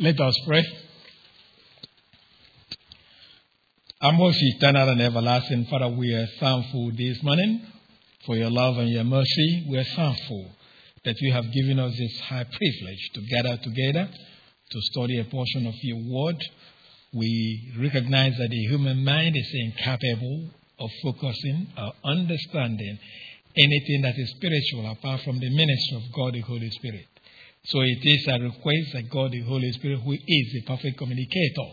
Let us pray. Our most eternal and everlasting Father, we are thankful this morning for your love and your mercy. We are thankful that you have given us this high privilege to gather together to study a portion of your word. We recognize that the human mind is incapable of focusing or understanding anything that is spiritual apart from the ministry of God the Holy Spirit. So it is a request that God the Holy Spirit, who is the perfect communicator,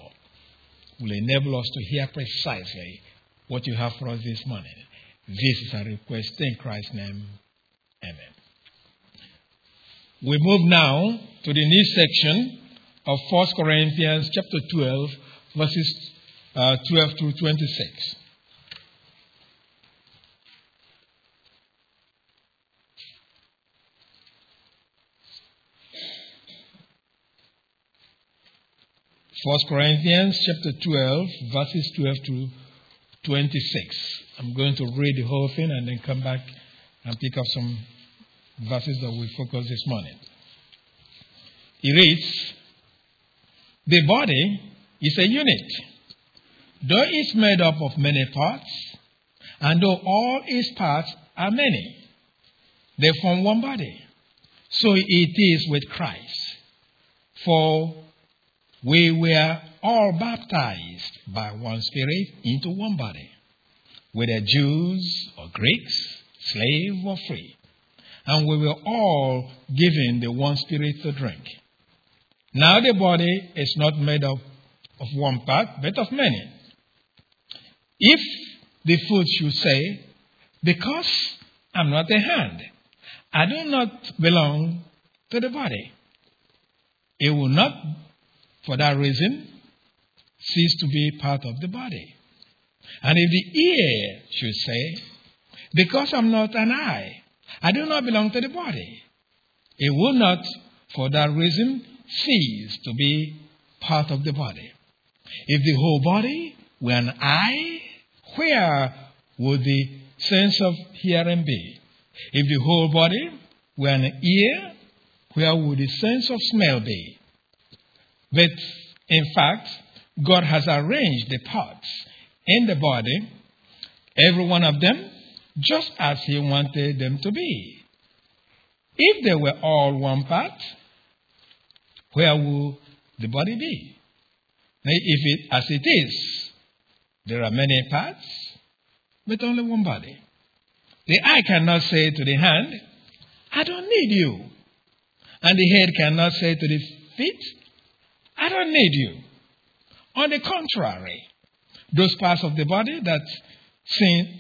will enable us to hear precisely what you have for us this morning. This is a request in Christ's name. Amen. We move now to the new section of 1 Corinthians chapter 12, verses uh, 12 through 26. First Corinthians chapter 12, verses 12 to 26. I'm going to read the whole thing and then come back and pick up some verses that we focus this morning. He reads, The body is a unit, though it's made up of many parts, and though all its parts are many, they form one body. So it is with Christ. For we were all baptized by one Spirit into one body, whether Jews or Greeks, slave or free, and we were all given the one Spirit to drink. Now the body is not made up of one part, but of many. If the foot should say, Because I'm not a hand, I do not belong to the body, it will not for that reason, cease to be part of the body. And if the ear should say, Because I'm not an eye, I do not belong to the body, it will not, for that reason, cease to be part of the body. If the whole body were an eye, where would the sense of hearing be? If the whole body were an ear, where would the sense of smell be? But in fact, God has arranged the parts in the body, every one of them, just as He wanted them to be. If they were all one part, where would the body be? If it, as it is, there are many parts, but only one body. The eye cannot say to the hand, I don't need you. And the head cannot say to the feet, I don't need you. On the contrary, those parts of the body that seem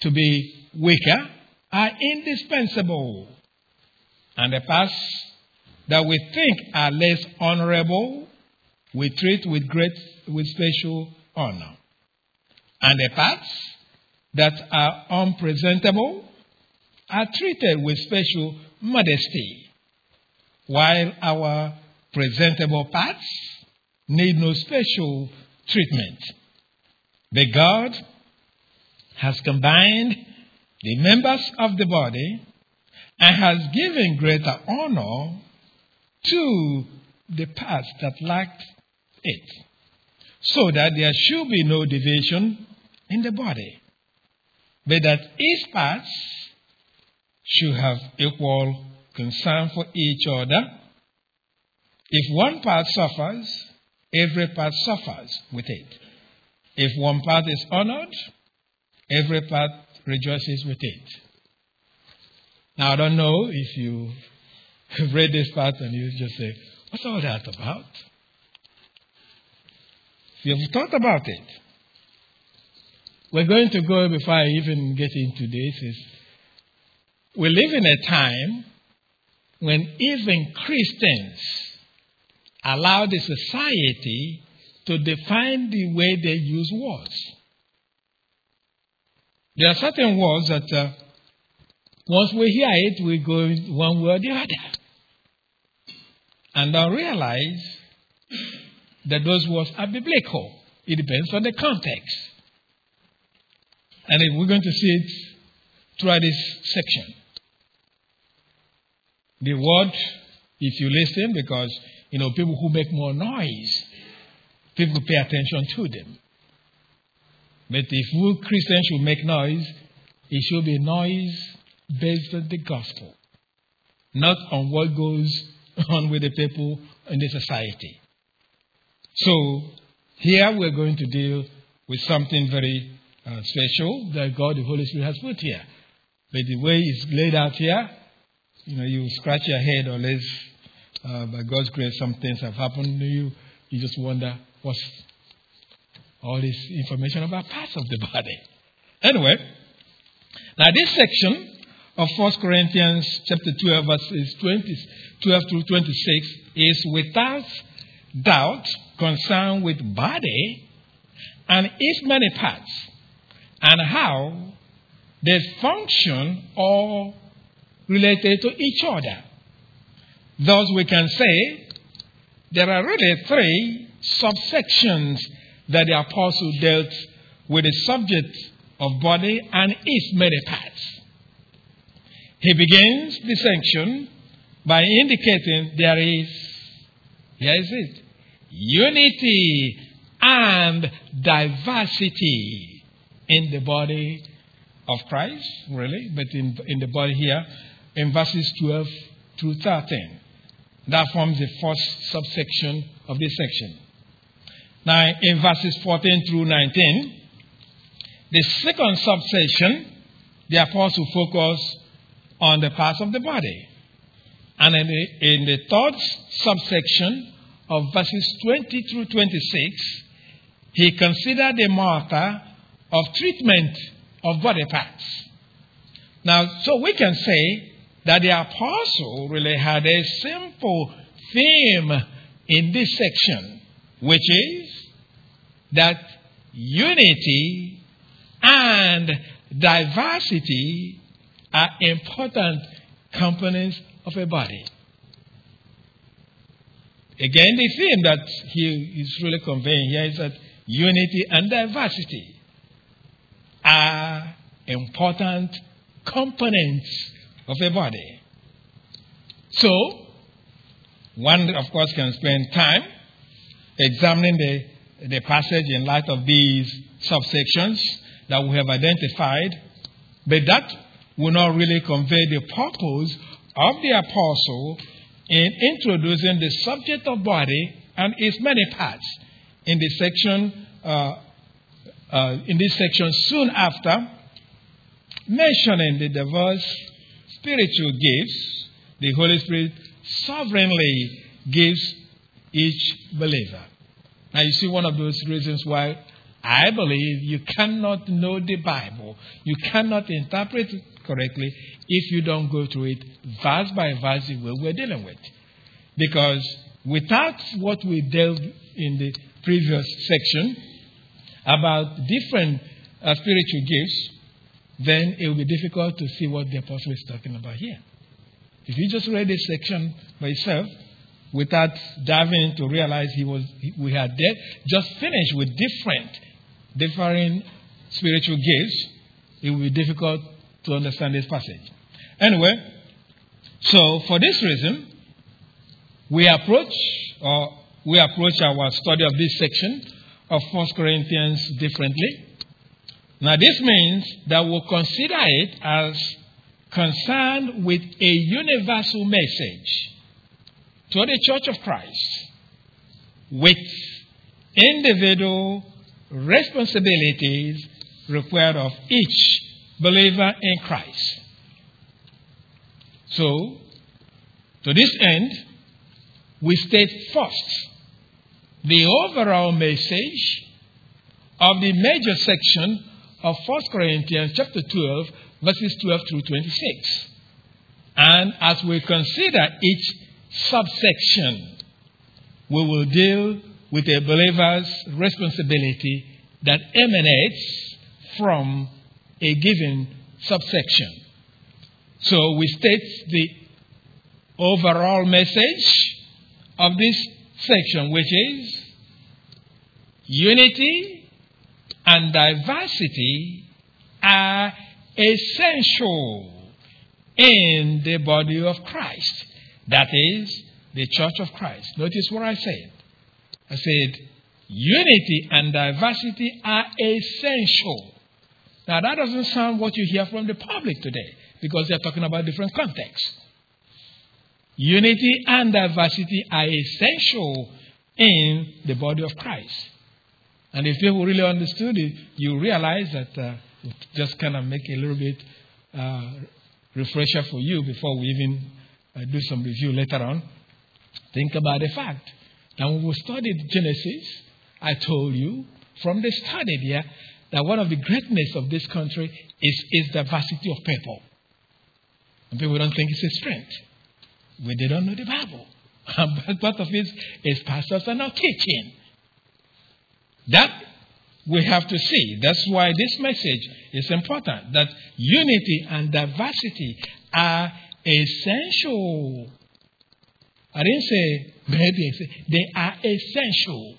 to be weaker are indispensable. And the parts that we think are less honorable, we treat with great, with special honor. And the parts that are unpresentable are treated with special modesty, while our presentable parts need no special treatment. But God has combined the members of the body and has given greater honor to the parts that lacked it, so that there should be no division in the body, but that each part should have equal concern for each other if one part suffers, every part suffers with it. If one part is honored, every part rejoices with it. Now, I don't know if you have read this part and you just say, What's all that about? If you've thought about it, we're going to go before I even get into this. Is we live in a time when even Christians allow the society to define the way they use words. There are certain words that uh, once we hear it, we go one way or the other. And I realize that those words are biblical. It depends on the context. And we're going to see it throughout this section. The word, if you listen, because You know, people who make more noise, people pay attention to them. But if we Christians should make noise, it should be noise based on the gospel, not on what goes on with the people in the society. So, here we're going to deal with something very uh, special that God the Holy Spirit has put here. But the way it's laid out here, you know, you scratch your head unless uh, by God's grace some things have happened to you. You just wonder what's all this information about parts of the body. Anyway, now this section of 1 Corinthians chapter 12 verses 20, 12 through 26 is without doubt concerned with body and its many parts and how they function all related to each other. Thus, we can say there are really three subsections that the apostle dealt with the subject of body and its many parts. He begins the section by indicating there is, here is it, unity and diversity in the body of Christ, really, but in, in the body here, in verses 12 through 13. That forms the first subsection of this section. Now, in verses 14 through 19, the second subsection, the apostle focused on the parts of the body. And in the, in the third subsection of verses 20 through 26, he considered the matter of treatment of body parts. Now, so we can say that the apostle really had a simple theme in this section, which is that unity and diversity are important components of a body. Again, the theme that he is really conveying here is that unity and diversity are important components of a body. So, one, of course, can spend time examining the, the passage in light of these subsections that we have identified, but that will not really convey the purpose of the apostle in introducing the subject of body and its many parts in the section uh, uh, in this section soon after mentioning the diverse spiritual gifts the Holy Spirit sovereignly gives each believer. Now, you see, one of those reasons why I believe you cannot know the Bible, you cannot interpret it correctly if you don't go through it verse by verse the way we're dealing with. Because without what we dealt in the previous section about different uh, spiritual gifts, then it will be difficult to see what the apostle is talking about here. If you just read this section by itself, without diving to realize he was, we had just finished with different, differing spiritual gifts, it will be difficult to understand this passage. Anyway, so for this reason, we approach or we approach our study of this section of 1 Corinthians differently. Now, this means that we'll consider it as concerned with a universal message to the Church of Christ with individual responsibilities required of each believer in Christ. So, to this end, we state first the overall message of the major section of 1 Corinthians chapter 12, verses 12 through 26. And as we consider each subsection, we will deal with a believer's responsibility that emanates from a given subsection. So we state the overall message of this section, which is unity and diversity are essential in the body of Christ. That is, the church of Christ. Notice what I said. I said, unity and diversity are essential. Now, that doesn't sound what you hear from the public today because they're talking about different contexts. Unity and diversity are essential in the body of Christ. And if people really understood it, you realize that uh, just kind of make a little bit uh, refresher for you before we even uh, do some review later on. Think about the fact that when we studied Genesis, I told you from the study there that one of the greatness of this country is its diversity of people. And people don't think it's a strength. We they don't know the Bible. but part of it is pastors are not teaching. That we have to see. That's why this message is important. That unity and diversity are essential. I didn't say maybe, they are essential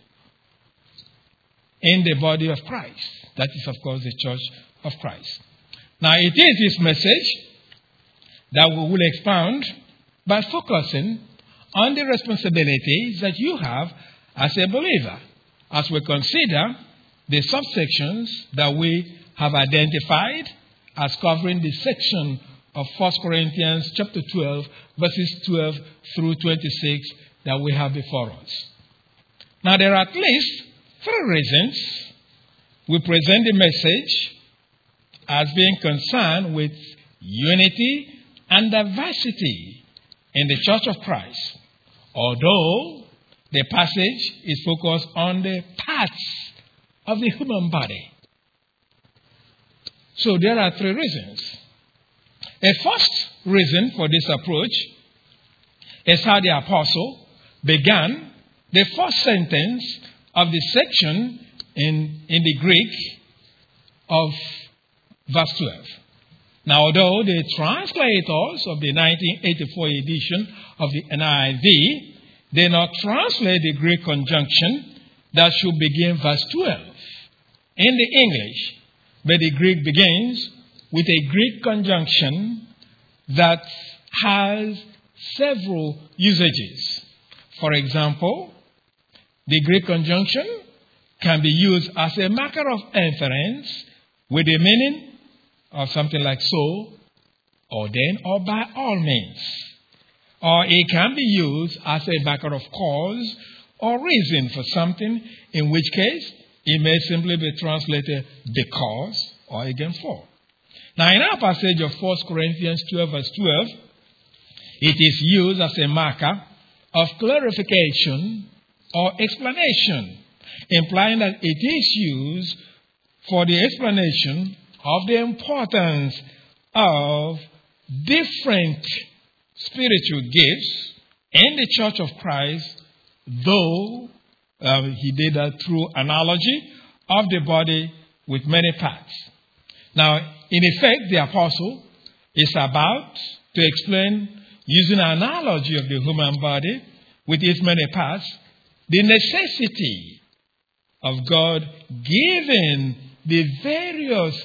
in the body of Christ. That is, of course, the church of Christ. Now, it is this message that we will expound by focusing on the responsibilities that you have as a believer as we consider the subsections that we have identified as covering the section of 1 Corinthians chapter 12 verses 12 through 26 that we have before us. Now there are at least three reasons we present the message as being concerned with unity and diversity in the church of Christ. Although the passage is focused on the parts of the human body. So there are three reasons. A first reason for this approach is how the apostle began the first sentence of the section in, in the Greek of verse 12. Now, although the translators of the 1984 edition of the NIV did not translate the Greek conjunction that should begin verse 12 in the English, but the Greek begins with a Greek conjunction that has several usages. For example, the Greek conjunction can be used as a marker of inference with the meaning of something like so, or then, or by all means. Or it can be used as a marker of cause or reason for something, in which case it may simply be translated because or again for. Now, in our passage of 1 Corinthians 12, verse 12, it is used as a marker of clarification or explanation, implying that it is used for the explanation of the importance of different spiritual gifts in the church of Christ, though uh, he did that through analogy of the body with many parts. Now, in effect, the apostle is about to explain, using an analogy of the human body with its many parts, the necessity of God giving the various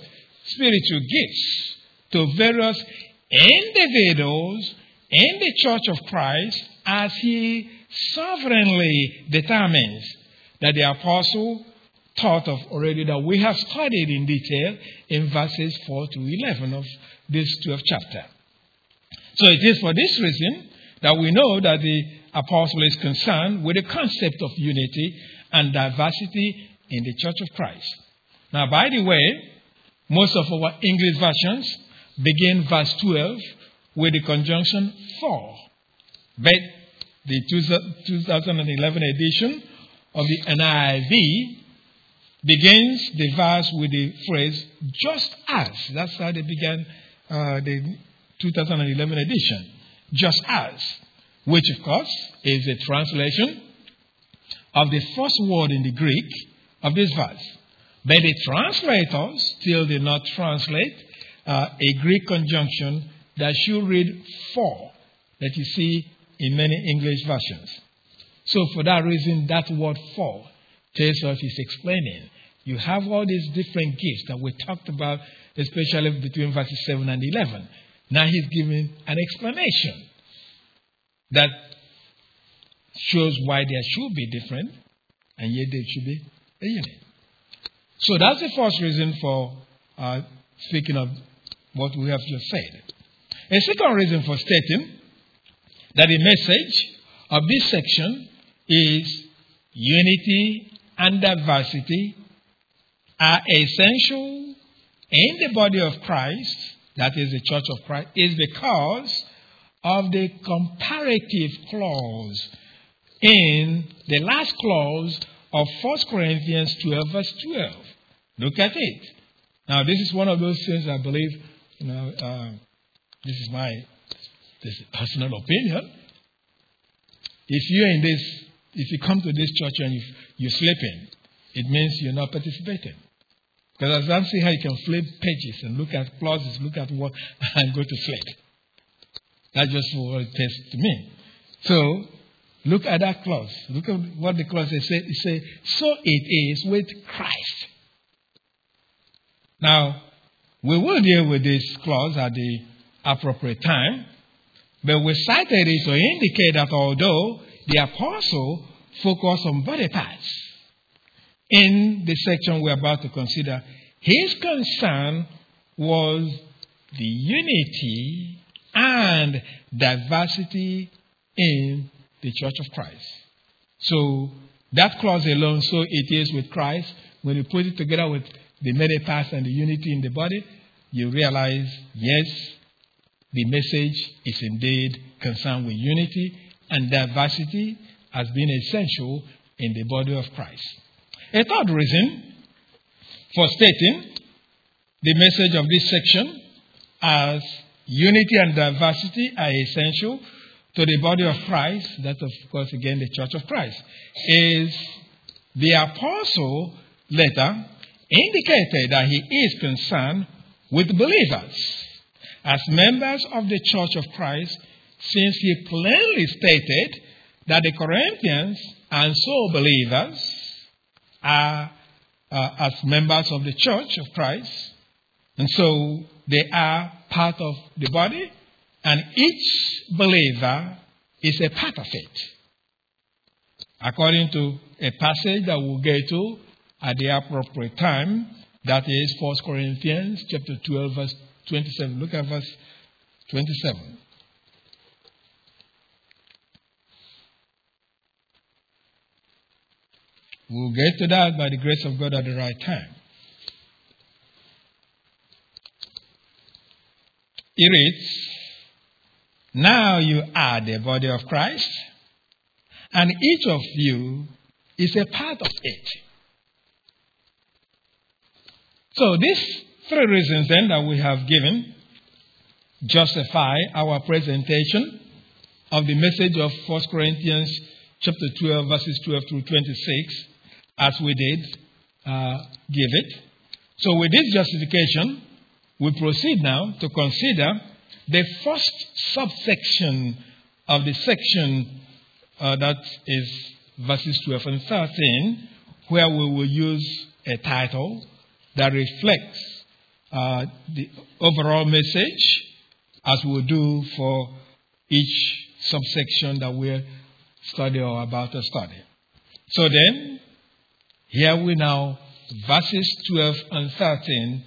spiritual gifts to various individuals in the church of Christ as he sovereignly determines that the apostle thought of already that we have studied in detail in verses 4 to 11 of this 12th chapter. So it is for this reason that we know that the apostle is concerned with the concept of unity and diversity in the church of Christ. Now, by the way, most of our English versions begin verse 12 with the conjunction for. But the 2011 edition of the NIV begins the verse with the phrase just as. That's how they began uh, the 2011 edition. Just as. Which, of course, is a translation of the first word in the Greek of this verse. But the translators still did not translate uh, a Greek conjunction that should read for, that you see in many English versions. So, for that reason, that word for tells us he's explaining. You have all these different gifts that we talked about, especially between verses 7 and 11. Now he's giving an explanation that shows why there should be different, and yet there should be a unit. So that's the first reason for uh, speaking of what we have just said. A second reason for stating that the message of this section is unity and diversity are essential in the body of Christ, that is the church of Christ, is because of the comparative clause in the last clause of 1 Corinthians 12, verse 12. Look at it. Now, this is one of those things I believe, you know, uh, this is my this is personal opinion. If you're in this, if you come to this church and you, you're sleeping, it means you're not participating. Because I don't see how you can flip pages and look at clauses, look at what, and go to sleep. That's just what it says to me. So, look at that clause. Look at what the clause says. It says, so it is with Christ. Now, we will deal with this clause at the appropriate time, but we cited it to indicate that although the apostle focused on parts in the section we're about to consider, his concern was the unity and diversity in the church of Christ. So that clause alone, so it is with Christ, when you put it together with the many parts and the unity in the body, you realize, yes, the message is indeed concerned with unity and diversity as being essential in the body of Christ. A third reason for stating the message of this section as unity and diversity are essential to the body of Christ, that of course again the church of Christ, is the apostle letter indicated that he is concerned with believers as members of the church of Christ, since he plainly stated that the Corinthians and so believers are uh, as members of the church of Christ, and so they are part of the body, and each believer is a part of it. According to a passage that we'll get to at the appropriate time. That is 1 Corinthians chapter 12, verse 27. Look at verse 27. We'll get to that by the grace of God at the right time. It reads, Now you are the body of Christ, and each of you is a part of it. So these three reasons then that we have given justify our presentation of the message of 1 Corinthians chapter 12 verses 12 through 26 as we did uh, give it. So with this justification, we proceed now to consider the first subsection of the section uh, that is verses 12 and 13, where we will use a title that reflects uh, the overall message as we do for each subsection that we're studying or about to study. So then, here we now, verses 12 and 13,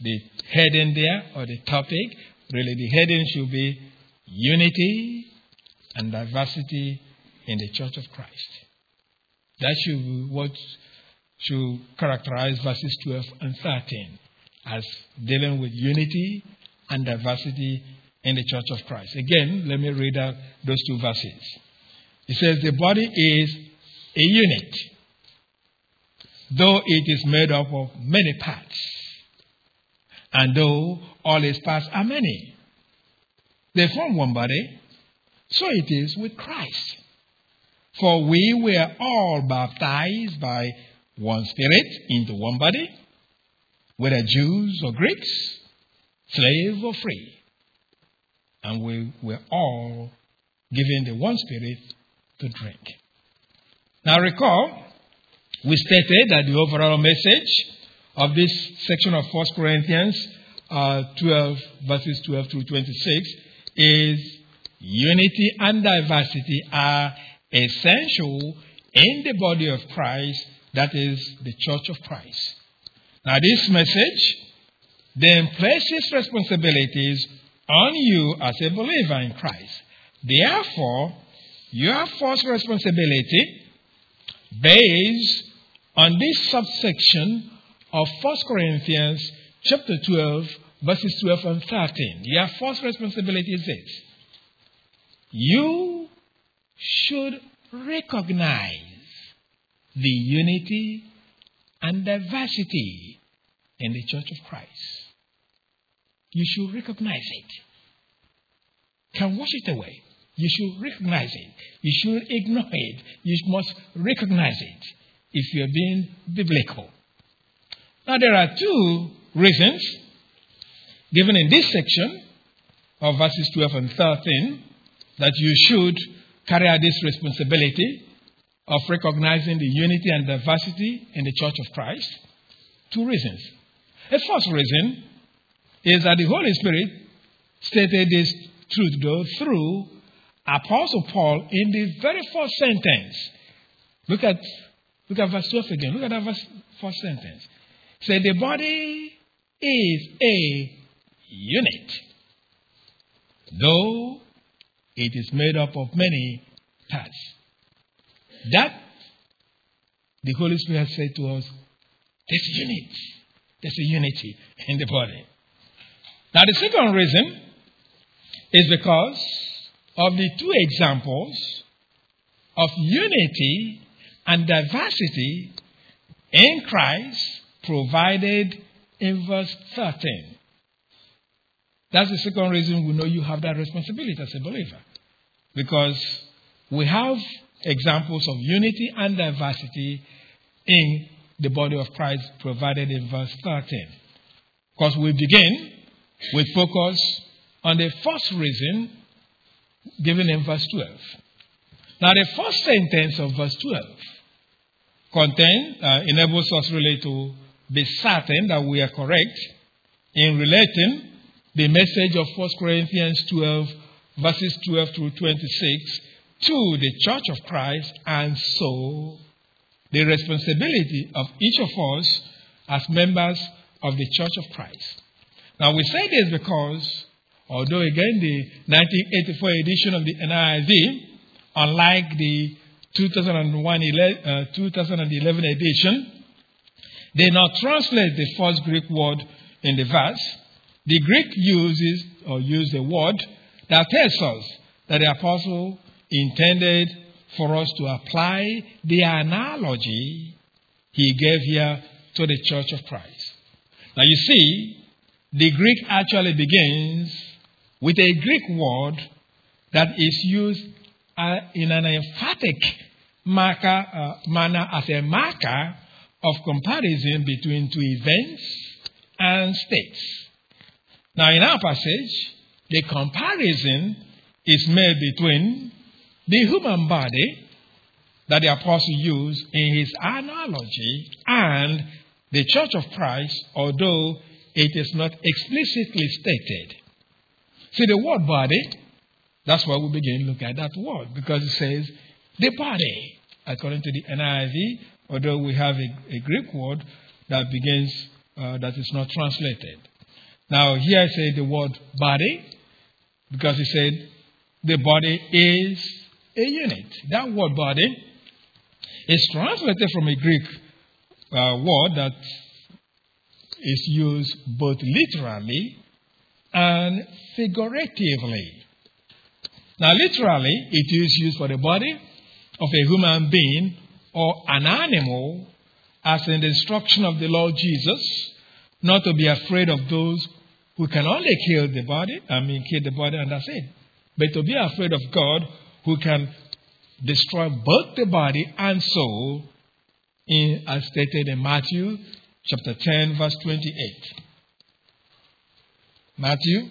the heading there or the topic, really the heading should be unity and diversity in the church of Christ. That should be what should characterize verses 12 and 13 as dealing with unity and diversity in the church of Christ. Again, let me read out those two verses. It says, The body is a unit, though it is made up of many parts, and though all its parts are many. They form one body, so it is with Christ. For we were all baptized by one spirit into one body, whether Jews or Greeks, slave or free. And we were all given the one spirit to drink. Now recall, we stated that the overall message of this section of 1 Corinthians uh, 12, verses 12 through 26, is unity and diversity are essential in the body of Christ, that is the church of Christ. Now, this message then places responsibilities on you as a believer in Christ. Therefore, your first responsibility, based on this subsection of 1 Corinthians chapter 12, verses 12 and 13, your first responsibility is this. You should recognize the unity and diversity in the church of Christ. You should recognize it. Can wash it away. You should recognize it. You should ignore it. You must recognize it if you're being biblical. Now, there are two reasons given in this section of verses 12 and 13 that you should carry out this responsibility of recognizing the unity and diversity in the church of Christ. Two reasons. The first reason is that the Holy Spirit stated this truth, though, through Apostle Paul in the very first sentence. Look at, look at verse 12 again. Look at that verse, first sentence. Say, the body is a unit, though it is made up of many parts. That the Holy Spirit has said to us, there's unity. There's a unity in the body. Now, the second reason is because of the two examples of unity and diversity in Christ provided in verse 13. That's the second reason we know you have that responsibility as a believer. Because we have examples of unity and diversity in the body of Christ provided in verse 13. Because we begin with focus on the first reason given in verse 12. Now, the first sentence of verse 12 contain, uh, enables us really to be certain that we are correct in relating the message of 1 Corinthians 12, verses 12 through 26, to the church of Christ, and so the responsibility of each of us as members of the church of Christ. Now, we say this because, although again the 1984 edition of the NIV, unlike the 2001, uh, 2011 edition, they not translate the first Greek word in the verse. The Greek uses or use a word that tells us that the apostle intended for us to apply the analogy he gave here to the church of Christ. Now you see, the Greek actually begins with a Greek word that is used uh, in an emphatic marker, uh, manner as a marker of comparison between two events and states. Now, in our passage, the comparison is made between the human body that the apostle used in his analogy and the church of Christ, although it is not explicitly stated. See, the word body, that's why we begin to look at that word, because it says the body, according to the NIV, although we have a, a Greek word that begins, uh, that is not translated. Now, here I say the word body, because he said the body is a unit. That word body is translated from a Greek uh, word that is used both literally and figuratively. Now, literally, it is used for the body of a human being or an animal, as in the instruction of the Lord Jesus, not to be afraid of those who can only kill the body, I mean, kill the body and that's it, but to be afraid of God who can destroy both the body and soul, in, as stated in Matthew chapter 10, verse 28. Matthew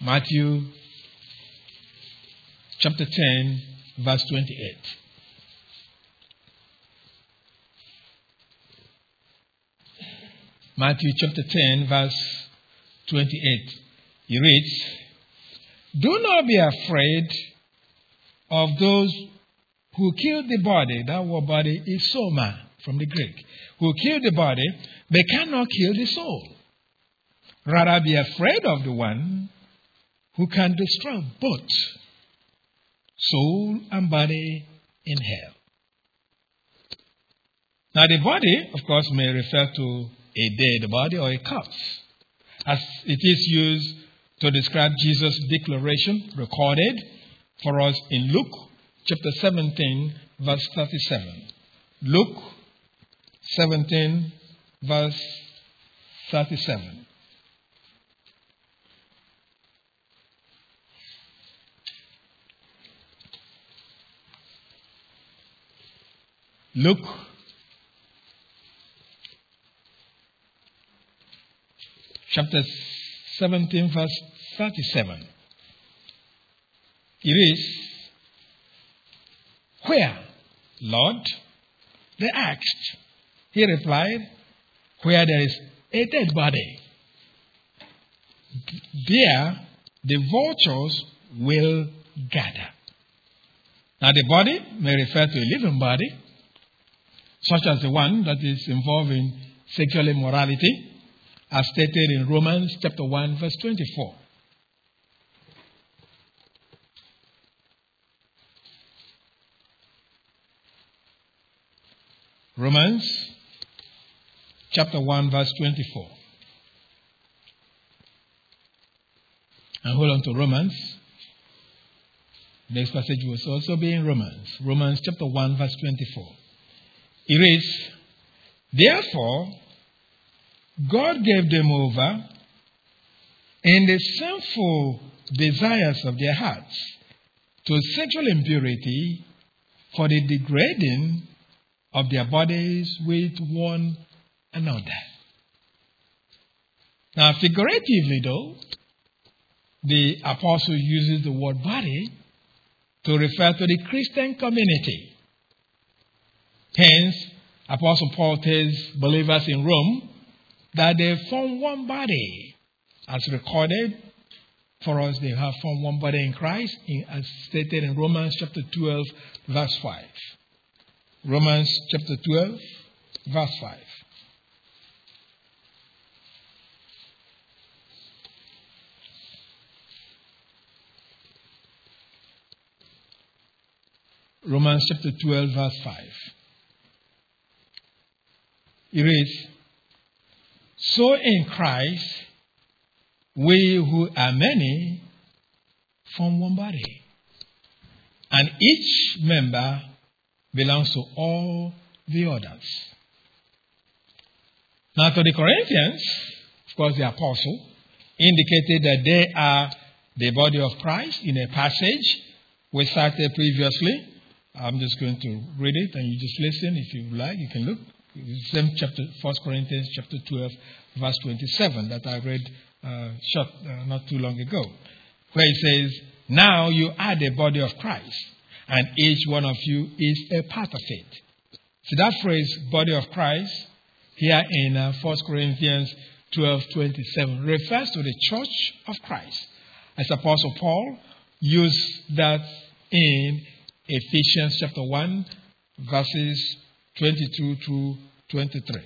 Matthew chapter 10, verse 28. Matthew chapter 10, verse 28. He reads, Do not be afraid of those who kill the body. That word body is soma from the Greek. Who kill the body, but cannot kill the soul. Rather be afraid of the one who can destroy both soul and body in hell. Now, the body, of course, may refer to a dead body or a corpse, as it is used to describe Jesus' declaration recorded for us in Luke chapter 17, verse 37. Luke 17, verse 37. Luke chapter 17, verse 37. It is, Where, Lord? They asked. He replied, Where there is a dead body, there the vultures will gather. Now, the body may refer to a living body, such as the one that is involved in sexual immorality, as stated in Romans chapter 1, verse 24. Romans chapter 1, verse 24. And hold on to Romans. Next passage was also be in Romans. Romans chapter 1, verse 24. It reads, Therefore, God gave them over in the sinful desires of their hearts to sexual impurity for the degrading of their bodies with one another. Now, figuratively, though, the apostle uses the word body to refer to the Christian community. Hence, Apostle Paul tells believers in Rome that they form one body. As recorded for us, they have formed one body in Christ, as stated in Romans chapter 12, verse 5. Romans chapter 12, verse 5. Romans chapter 12, verse 5. It reads, So in Christ, we who are many form one body, and each member belongs to all the others. Now, to the Corinthians, of course, the apostle indicated that they are the body of Christ in a passage we cited previously. I'm just going to read it and you just listen if you like. You can look. Same chapter, 1 Corinthians chapter 12, verse 27 that I read uh, short, uh, not too long ago, where it says, Now you are the body of Christ and each one of you is a part of it. See that phrase, body of Christ, here in uh, 1 Corinthians 12 27, refers to the church of Christ. As Apostle Paul used that in Ephesians chapter 1, verses 22 to 23.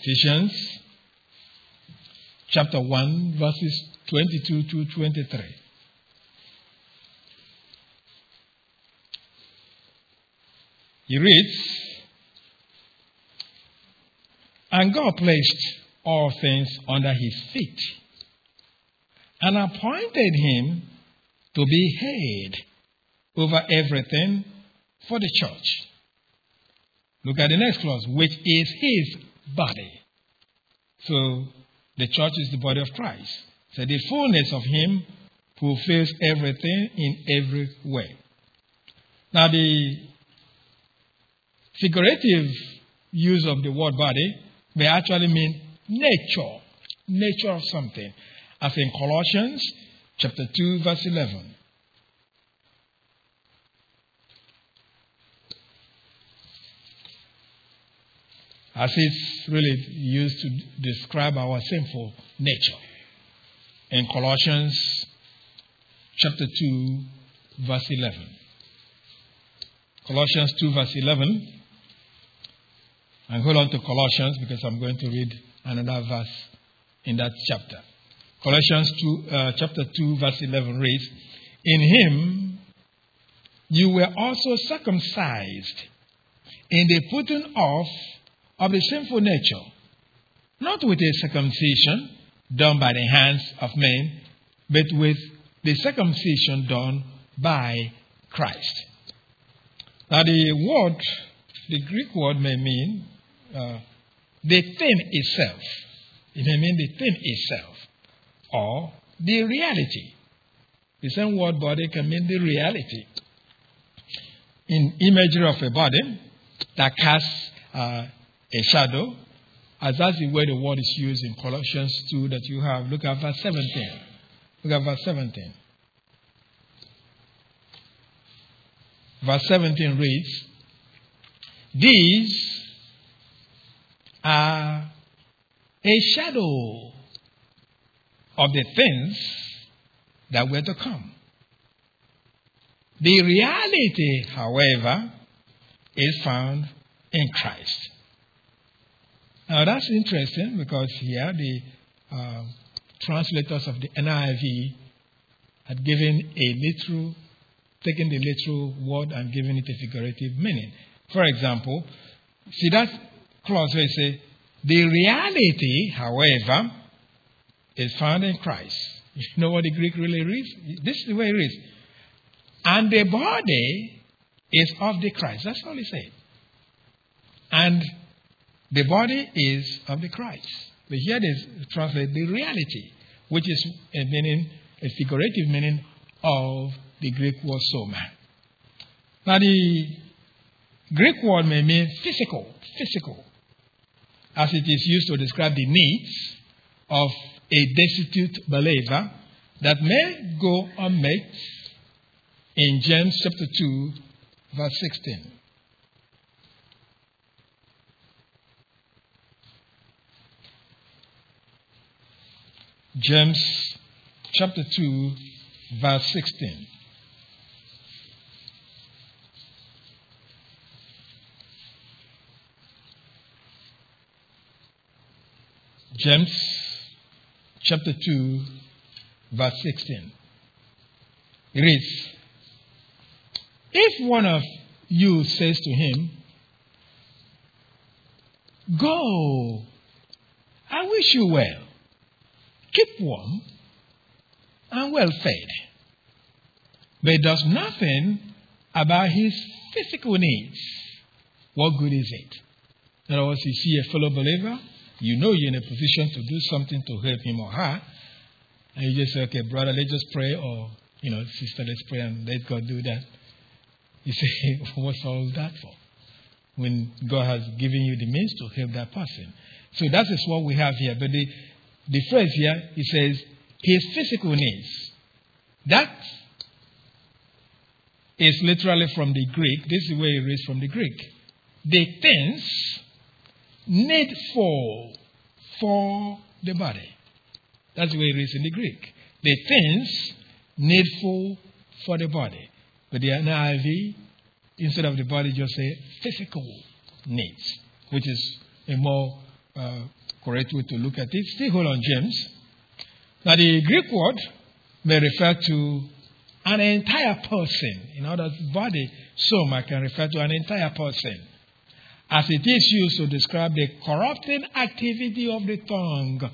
Ephesians chapter 1, verses 22 to 23. He reads, And God placed all things under his feet and appointed him to be head over everything for the church. Look at the next clause, which is his body. So the church is the body of Christ. So the fullness of him fulfills everything in every way. Now the figurative use of the word body may actually mean nature, nature of something as in Colossians chapter 2, verse 11. As it's really used to describe our sinful nature. In Colossians chapter 2, verse 11. Colossians 2, verse 11. And hold on to Colossians because I'm going to read another verse in that chapter. Colossians 2, uh, chapter 2, verse 11 reads, In him you were also circumcised in the putting off of the sinful nature, not with a circumcision done by the hands of men, but with the circumcision done by Christ. Now, the word, the Greek word may mean uh, the thing itself. It may mean the thing itself or the reality. The same word body can mean the reality. In imagery of a body that casts uh, a shadow, as that's the way the word is used in Colossians 2 that you have. Look at verse 17. Look at verse 17. Verse 17 reads, These are a shadow of the things that were to come. The reality, however, is found in Christ. Now that's interesting because here the uh, translators of the NIV had given a literal, taken the literal word and given it a figurative meaning. For example, see that clause where it says, the reality, however, is found in Christ. You know what the Greek really reads? This is the way it reads. And the body is of the Christ. That's all he said. And the body is of the Christ. But here they translate the reality, which is a meaning, a figurative meaning of the Greek word soma. Now the Greek word may mean physical, physical, as it is used to describe the needs of a destitute believer that may go unmet in James chapter 2, verse 16. James chapter 2, verse 16. James chapter 2, verse 16. It reads If one of you says to him, Go, I wish you well, keep warm and well fed, but does nothing about his physical needs, what good is it? In other words, you see a fellow believer you know you're in a position to do something to help him or her, and you just say, okay, brother, let's just pray, or, you know, sister, let's pray and let God do that. You say, what's all that for? When God has given you the means to help that person. So that is what we have here. But the, the phrase here, it says, his physical needs. That is literally from the Greek. This is where it is from the Greek. The things needful for the body. That's the way it is in the Greek. The things needful for the body. But the NIV, instead of the body, just say physical needs, which is a more uh, correct way to look at it. Still hold on, James. Now, the Greek word may refer to an entire person. In other words, body, soma can refer to an entire person as it is used to describe the corrupting activity of the tongue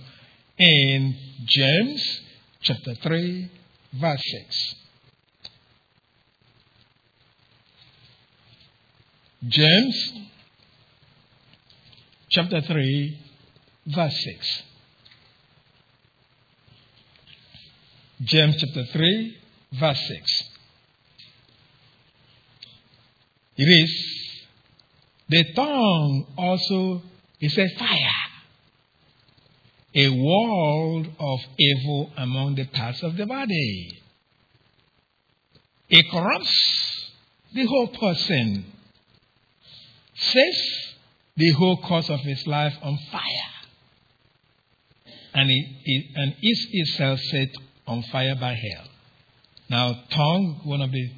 in James chapter 3, verse 6. James chapter 3, verse 6. James chapter 3, verse 6. It is the tongue also is a fire, a world of evil among the parts of the body. It corrupts the whole person, says the whole course of his life on fire. And, it, it, and is itself set on fire by hell. Now, tongue, one of the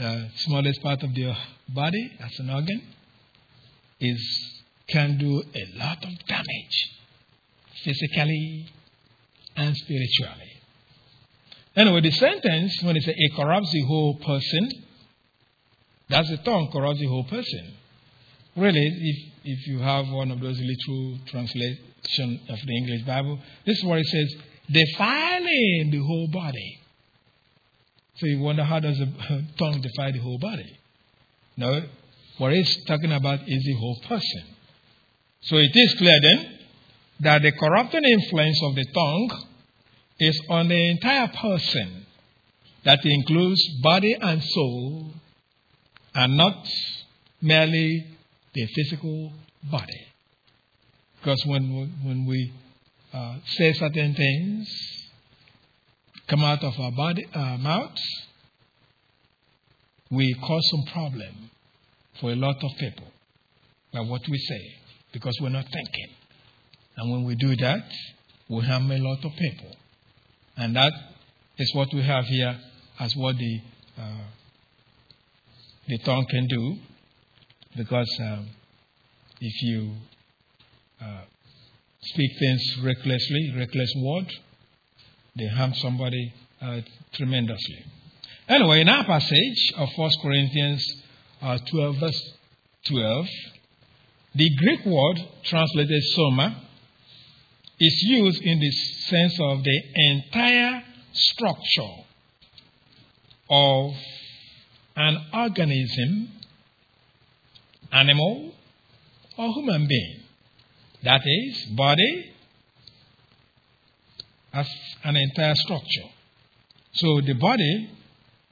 uh, smallest part of the body as an organ, is can do a lot of damage physically and spiritually. Anyway, the sentence, when it says it corrupts the whole person, that's the tongue corrupts the whole person. Really, if, if you have one of those literal translation of the English Bible, this is what it says, defiling the whole body. So you wonder how does the tongue defile the whole body? No, what it's talking about is the whole person. So it is clear then that the corrupting influence of the tongue is on the entire person. That includes body and soul, and not merely the physical body. Because when, when we uh, say certain things, come out of our body, our mouths, we cause some problem for a lot of people by what we say because we're not thinking. And when we do that, we harm a lot of people. And that is what we have here as what the, uh, the tongue can do. Because um, if you uh, speak things recklessly, reckless word, they harm somebody uh, tremendously. Anyway, in our passage of 1 Corinthians uh, 12, verse 12, the Greek word translated soma is used in the sense of the entire structure of an organism, animal, or human being. That is, body as an entire structure. So the body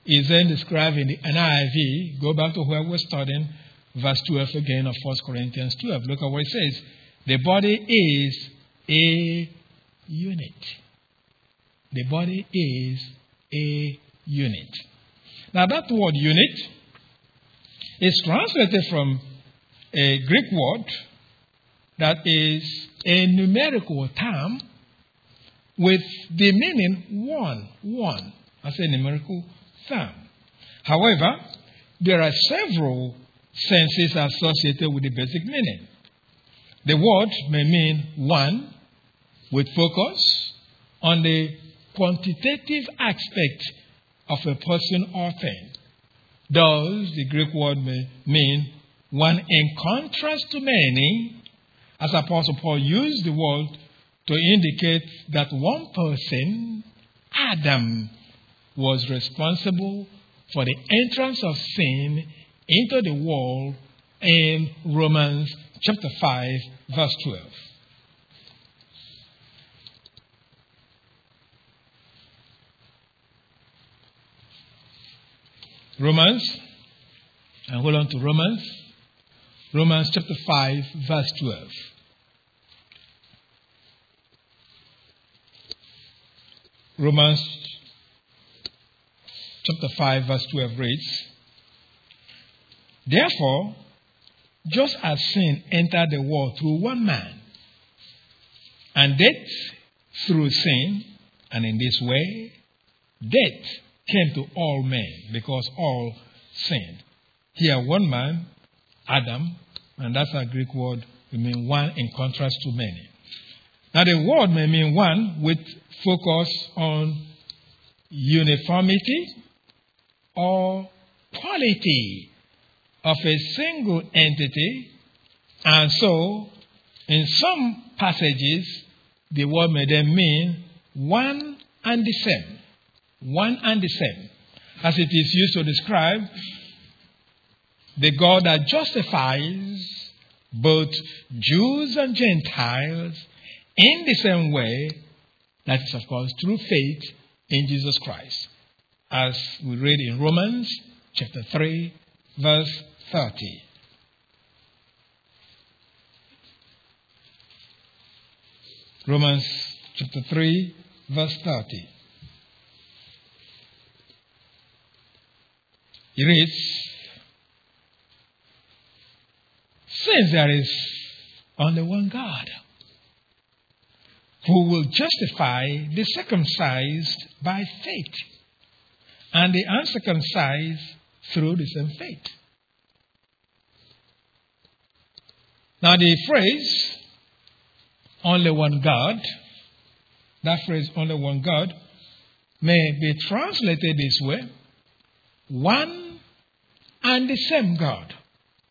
is then described in the NIV. Go back to where we're studying, verse 12 again of 1 Corinthians 12. Look at what it says. The body is a unit. The body is a unit. Now, that word unit is translated from a Greek word that is a numerical term with the meaning one, one, I say numerical term. However, there are several senses associated with the basic meaning. The word may mean one with focus on the quantitative aspect of a person or thing. Thus, the Greek word may mean one in contrast to many, as Apostle Paul used the word to indicate that one person, Adam, was responsible for the entrance of sin into the world in Romans chapter 5, verse 12. Romans, and hold on to Romans, Romans chapter 5, verse 12. Romans chapter 5, verse 12 reads, Therefore, just as sin entered the world through one man, and death through sin, and in this way, death came to all men because all sinned. Here, one man, Adam, and that's a Greek word, it means one in contrast to many. Now, the word may mean one with focus on uniformity or quality of a single entity, and so in some passages, the word may then mean one and the same. One and the same. As it is used to describe the God that justifies both Jews and Gentiles in the same way, that is, of course, through faith in Jesus Christ. As we read in Romans chapter 3, verse 30. Romans chapter 3, verse 30. It reads Sin means there is only one God who will justify the circumcised by faith and the uncircumcised through the same faith. Now, the phrase, only one God, that phrase, only one God, may be translated this way one and the same God.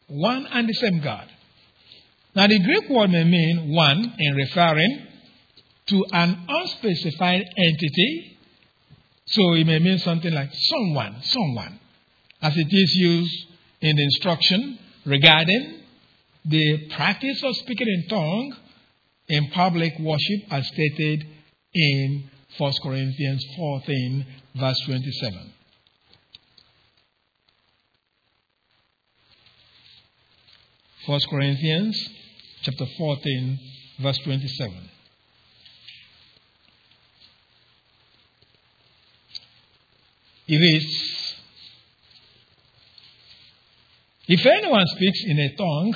One and the same God. Now, the Greek word may mean one in referring to an unspecified entity. So it may mean something like someone, someone, as it is used in the instruction regarding the practice of speaking in tongue in public worship as stated in 1 Corinthians 14, verse 27. First Corinthians chapter 14, verse 27. Is, if anyone speaks in a tongue,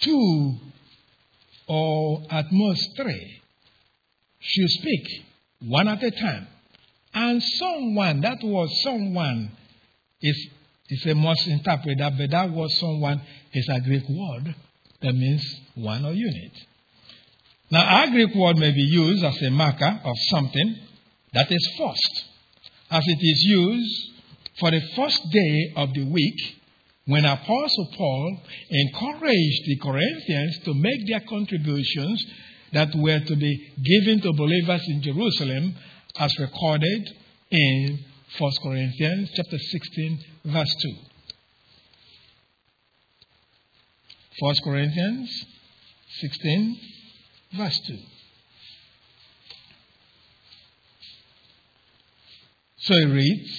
two or at most three should speak one at a time. And someone, that was someone, is, is a must interpret that, but that was someone is a Greek word that means one or unit. Now, our Greek word may be used as a marker of something that is first, as it is used for the first day of the week when Apostle Paul encouraged the Corinthians to make their contributions that were to be given to believers in Jerusalem as recorded in 1 Corinthians chapter 16 verse 2. 1 Corinthians 16 verse 2. So it reads,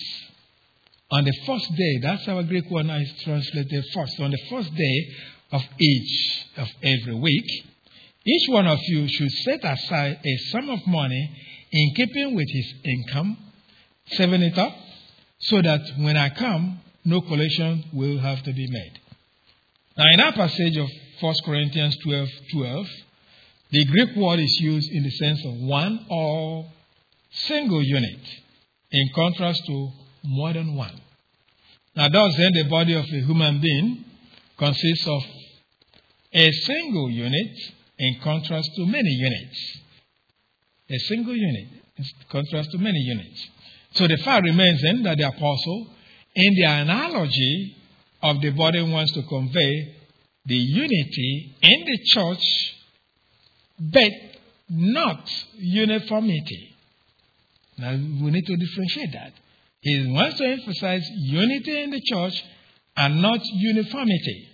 on the first day, that's our Greek one is translated first. On the first day of each of every week, each one of you should set aside a sum of money in keeping with his income, saving it up, so that when I come, no collection will have to be made. Now, in our passage of 1 Corinthians 12 12, the Greek word is used in the sense of one or single unit, in contrast to more than one. Now, thus, then, the body of a human being consists of a single unit in contrast to many units. A single unit in contrast to many units. So the fact remains then that the apostle, in the analogy of the body, wants to convey the unity in the church, but not uniformity. Now we need to differentiate that. He wants to emphasize unity in the church and not uniformity,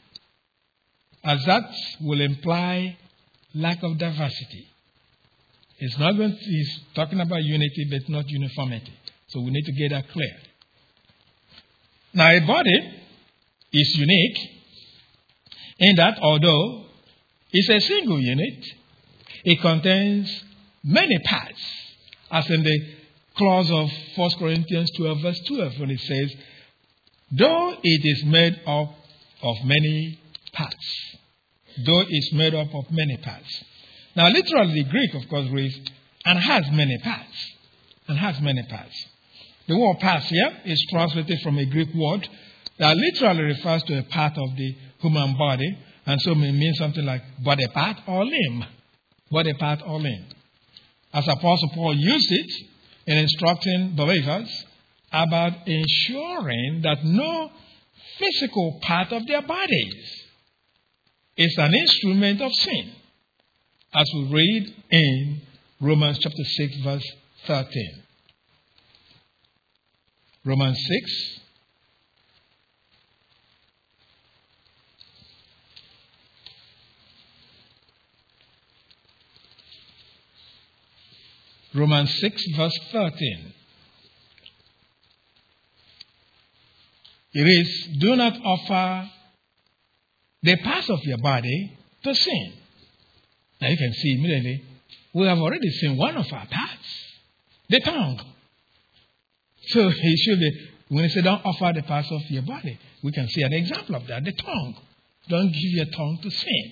as that will imply lack of diversity. He's not going to, he's talking about unity but not uniformity. So we need to get that clear. Now a body is unique in that although it's a single unit, it contains many parts, as in the clause of 1 Corinthians 12, verse 12, when it says, Though it is made up of many parts. Though it's made up of many parts. Now, literally, the Greek, of course, reads, and has many parts. And has many parts. The word parts here is translated from a Greek word that literally refers to a part of the human body, and so may mean something like body part or limb. Body part or limb. As Apostle Paul used it, in instructing believers about ensuring that no physical part of their bodies is an instrument of sin, as we read in Romans chapter 6, verse 13. Romans 6, Romans 6, verse 13. It is, do not offer the parts of your body to sin. Now you can see immediately, we have already seen one of our parts, the tongue. So it should be, when he said don't offer the parts of your body, we can see an example of that, the tongue. Don't give your tongue to sin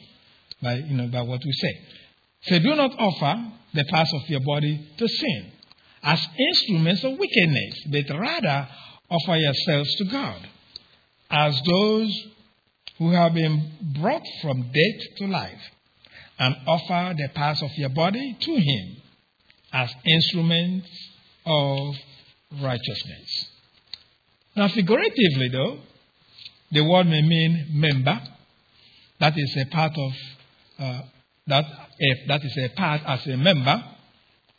by, you know, by what we say. So do not offer the parts of your body to sin as instruments of wickedness, but rather offer yourselves to God as those who have been brought from death to life, and offer the parts of your body to Him as instruments of righteousness. Now, figuratively, though, the word may mean member. That is a part of uh, that. That is a part as a member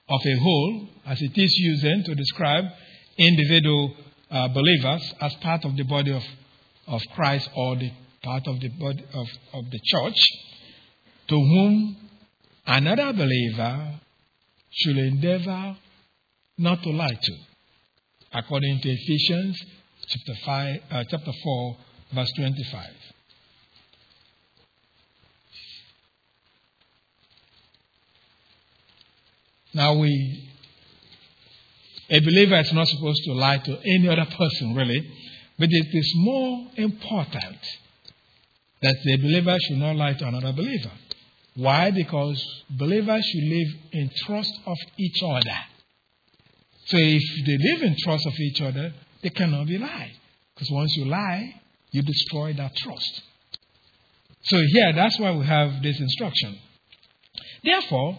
of a whole, as it is used to describe individual uh, believers as part of the body of, of Christ or the part of the body of, of the church, to whom another believer should endeavor not to lie to, according to Ephesians chapter, five, uh, chapter 4, verse 25. Now we, a believer is not supposed to lie to any other person, really, but it is more important that the believer should not lie to another believer. Why? Because believers should live in trust of each other. So if they live in trust of each other, they cannot be lied. Because once you lie, you destroy that trust. So here, that's why we have this instruction. Therefore,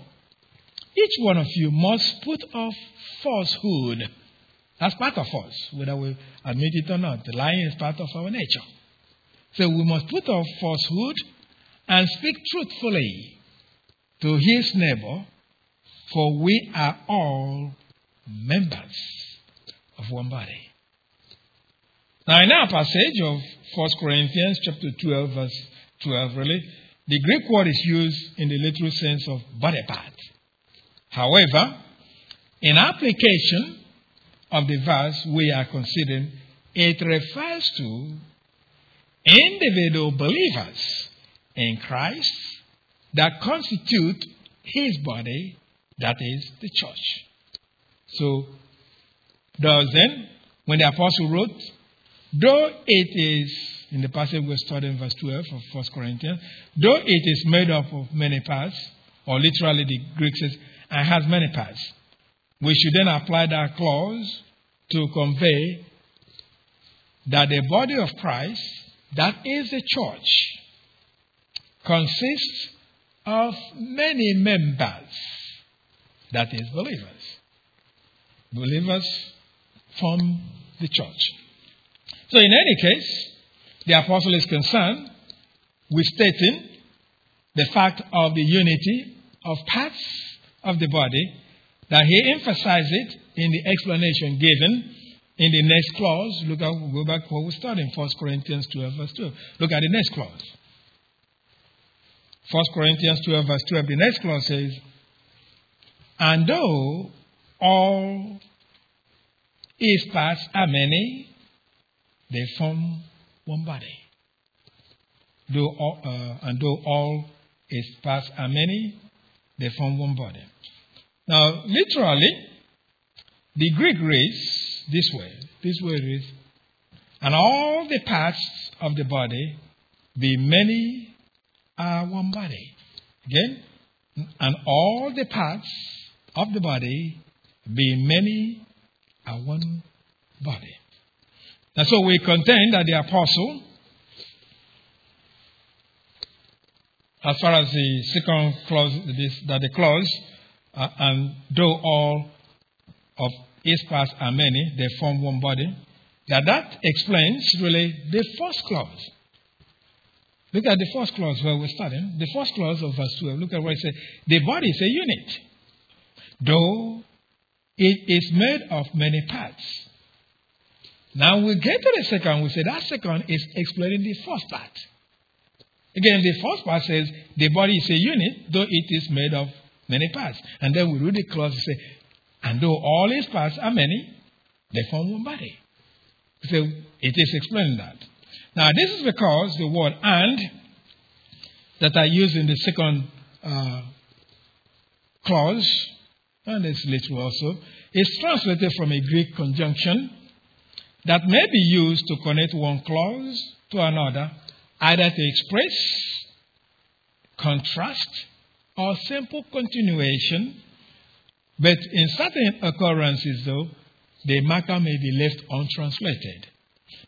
each one of you must put off falsehood. That's part of us, whether we admit it or not. The lying is part of our nature. So we must put off falsehood and speak truthfully to his neighbor, for we are all members of one body. Now, in our passage of 1 Corinthians chapter 12, verse 12, really, the Greek word is used in the literal sense of body part. However, in application of the verse we are considering, it refers to individual believers in Christ that constitute his body, that is the church. So, thus then, when the apostle wrote, though it is, in the passage we're studying, verse 12 of 1 Corinthians, though it is made up of many parts, or literally the Greek says, and has many parts, we should then apply that clause to convey that the body of Christ, that is the church, consists of many members, that is, believers. Believers form the church. So, in any case, the apostle is concerned with stating the fact of the unity of parts of the body, that he emphasized it in the explanation given in the next clause. Look at, go back what we started in 1 Corinthians 12, verse 12. Look at the next clause. 1 Corinthians 12, verse 12, the next clause says, And though all its parts are many, they form one body. Though all, uh, and though all its parts are many, they form one body. Now, literally, the Greek reads this way. This way reads, and all the parts of the body, be many are one body. Again, and all the parts of the body, be many, are one body. And so we contend that the apostle, as far as the second clause, this, that the clause, uh, and though all of its parts are many, they form one body, that that explains really the first clause. Look at the first clause where we're starting. The first clause of verse 12. Look at where it says, The body is a unit, though it is made of many parts. Now we get to the second, we say that second is explaining the first part. Again, the first part says the body is a unit, though it is made of many parts. And then we read the clause and say, and though all its parts are many, they form one body. So it is explaining that. Now, this is because the word and that I use in the second uh, clause, and it's literal also, is translated from a Greek conjunction that may be used to connect one clause to another either to express, contrast, or simple continuation. But in certain occurrences, though, the marker may be left untranslated.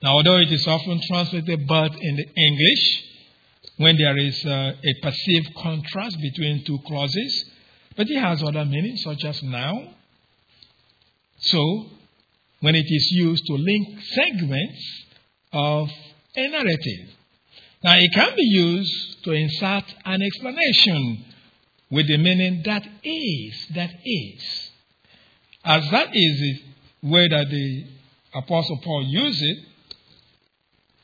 Now, although it is often translated but in the English, when there is uh, a perceived contrast between two clauses, but it has other meanings, such as now. So, when it is used to link segments of a narrative. Now, it can be used to insert an explanation with the meaning that is, that is. As that is the way that the Apostle Paul used it,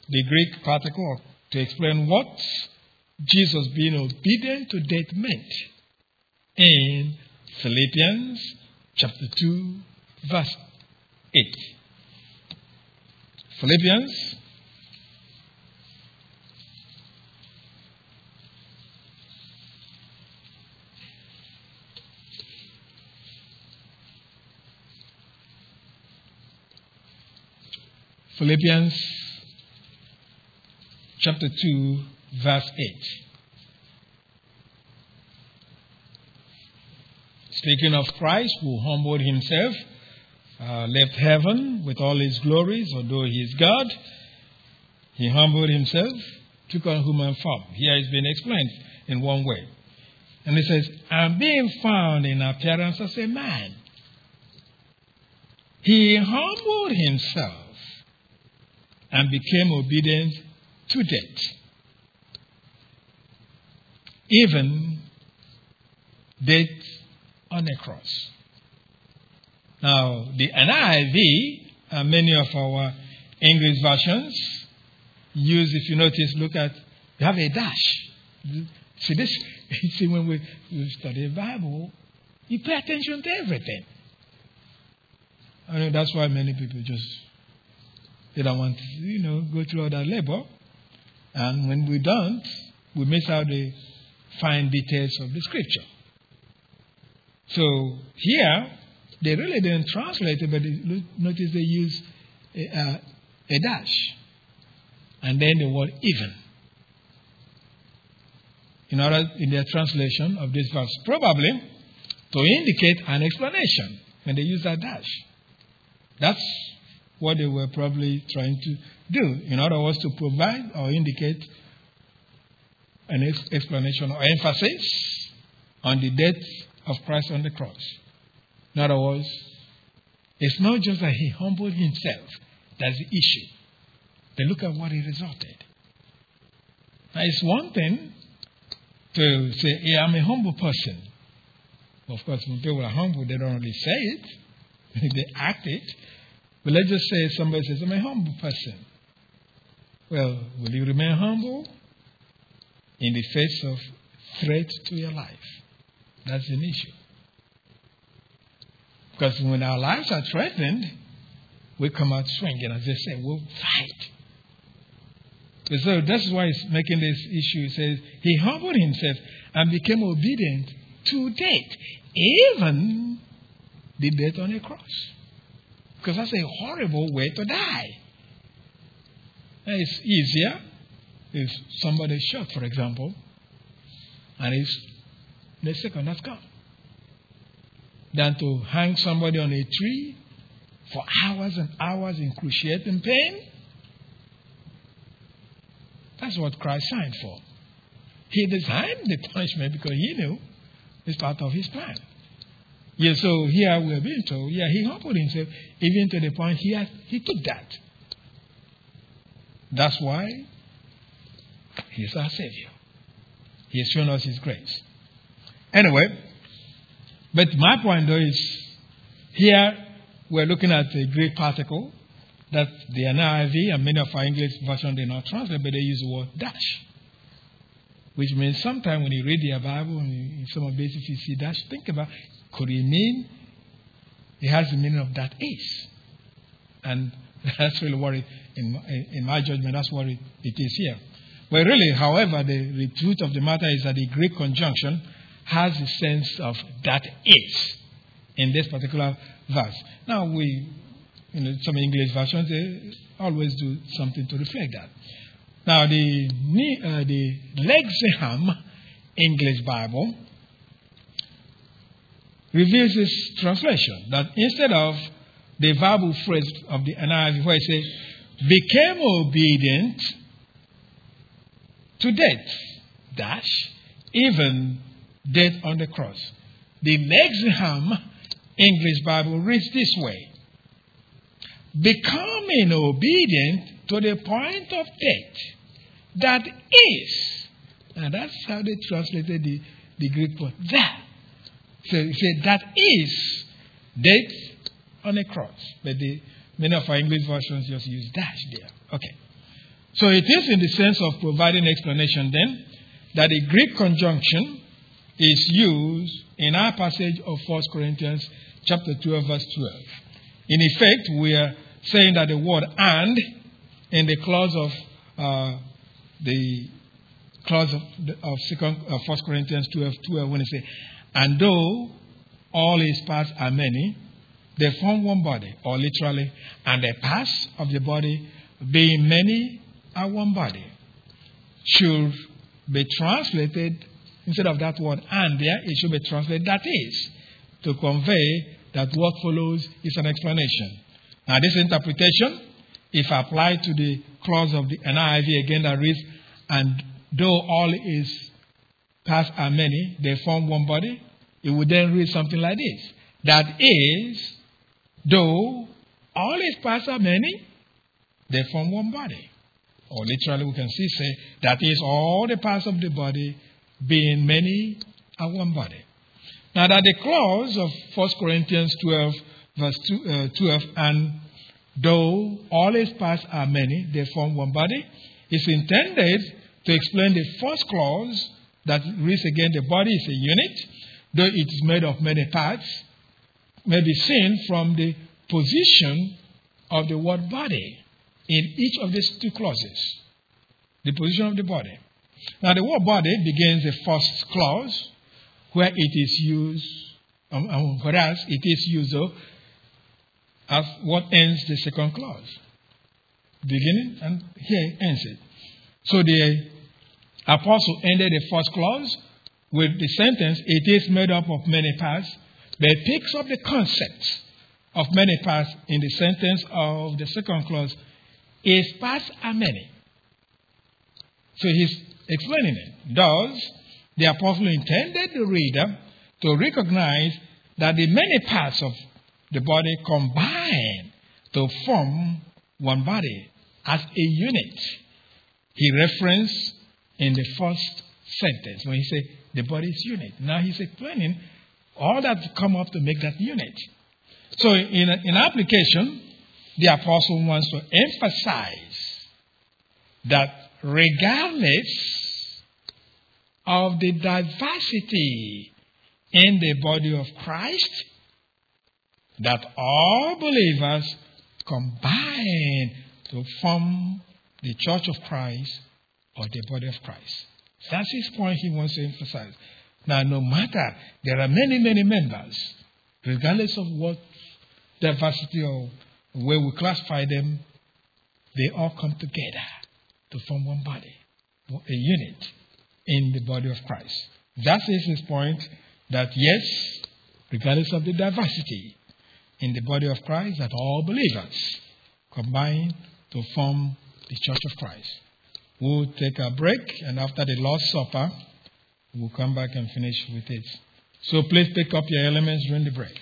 the Greek particle to explain what Jesus being obedient to death meant in Philippians chapter 2, verse 8. Philippians Philippians chapter 2, verse 8. Speaking of Christ, who humbled himself, uh, left heaven with all his glories, although he is God, he humbled himself, took on human form. Here it's been explained in one way. And he says, and being found in appearance as a man, he humbled himself and became obedient to death. Even death on a cross. Now, the NIV and uh, many of our English versions use, if you notice, look at, you have a dash. See this? See, when we, we study the Bible, you pay attention to everything. I know that's why many people just they don't want to, you know, go through all that labor. And when we don't, we miss out the fine details of the scripture. So here, they really didn't translate it, but notice they use a, a dash and then the word even. In order, in their translation of this verse, probably to indicate an explanation when they use that dash. That's what they were probably trying to do. In other words, to provide or indicate an explanation or emphasis on the death of Christ on the cross. In other words, it's not just that he humbled himself, that's the issue. But look at what it resulted. Now, it's one thing to say, yeah, I'm a humble person. Of course, when people are humble, they don't really say it, they act it. But let's just say somebody says, I'm a humble person. Well, will you remain humble in the face of threat to your life? That's an issue. Because when our lives are threatened, we come out swinging. As they say, we'll fight. So that's why he's making this issue. He says, He humbled himself and became obedient to death, even the death on a cross. Because that's a horrible way to die. It's easier if somebody shot, for example, and it's the second that's gone, than to hang somebody on a tree for hours and hours in cruciating pain. That's what Christ signed for. He designed the punishment because he knew it's part of his plan. Yeah, so here we're being told, yeah, he humbled himself even to the point he, he took that. That's why he's our Savior. He has shown us his grace. Anyway, but my point though is here we're looking at a Greek particle that the NIV and many of our English versions do not translate, but they use the word dash. Which means sometimes when you read your Bible, in some of the basis you see dash, think about could mean it has the meaning of that is? And that's really what it, in, in my judgment, that's what it, it is here. Well, really, however, the, the truth of the matter is that the Greek conjunction has the sense of that is in this particular verse. Now, we, you know, some English versions, always do something to reflect that. Now, the, uh, the Lexham English Bible reveals this translation that instead of the verbal phrase of the NIV where it says, became obedient to death, dash, even death on the cross. The Lexham English Bible reads this way Becoming obedient to the point of death, that is, and that's how they translated the, the Greek word, that. So he said, that is death on a cross. But the, many of our English versions just use dash there. Okay. So it is in the sense of providing explanation then that the Greek conjunction is used in our passage of 1 Corinthians chapter 12 verse 12. In effect, we are saying that the word and in the clause of uh, the clause of, of second, uh, 1 Corinthians 12, 12 when it says, and though all his parts are many, they form one body, or literally, and the parts of the body, being many, are one body. Should be translated, instead of that word and there, it should be translated that is, to convey that what follows is an explanation. Now, this interpretation, if applied to the clause of the NIV again that reads, and though all his parts are many, they form one body, it would then read something like this. That is, though all its parts are many, they form one body. Or literally, we can see say, that is, all the parts of the body being many are one body. Now, that the clause of 1 Corinthians 12, verse two, uh, 12, and though all its parts are many, they form one body, is intended to explain the first clause that reads again, the body is a unit, though it is made of many parts, may be seen from the position of the word body in each of these two clauses. The position of the body. Now, the word body begins the first clause where it is used, um, um, whereas it is used as what ends the second clause. Beginning and here ends it. So the apostle ended the first clause with the sentence, it is made up of many parts, but picks up the concept of many parts in the sentence of the second clause. Its parts are many. So he's explaining it. Thus, the apostle intended the reader to recognize that the many parts of the body combine to form one body as a unit. He referenced in the first sentence when he said the body is unit. Now he's explaining all that come up to make that unit. So in, in application, the apostle wants to emphasize that regardless of the diversity in the body of Christ, that all believers combine to form the church of Christ or the body of Christ. That's his point he wants to emphasize. Now, no matter, there are many, many members, regardless of what diversity or where we classify them, they all come together to form one body, a unit in the body of Christ. That is his point that yes, regardless of the diversity in the body of Christ, that all believers combine to form the church of Christ. We'll take a break, and after the Lord's Supper, we'll come back and finish with it. So please pick up your elements during the break.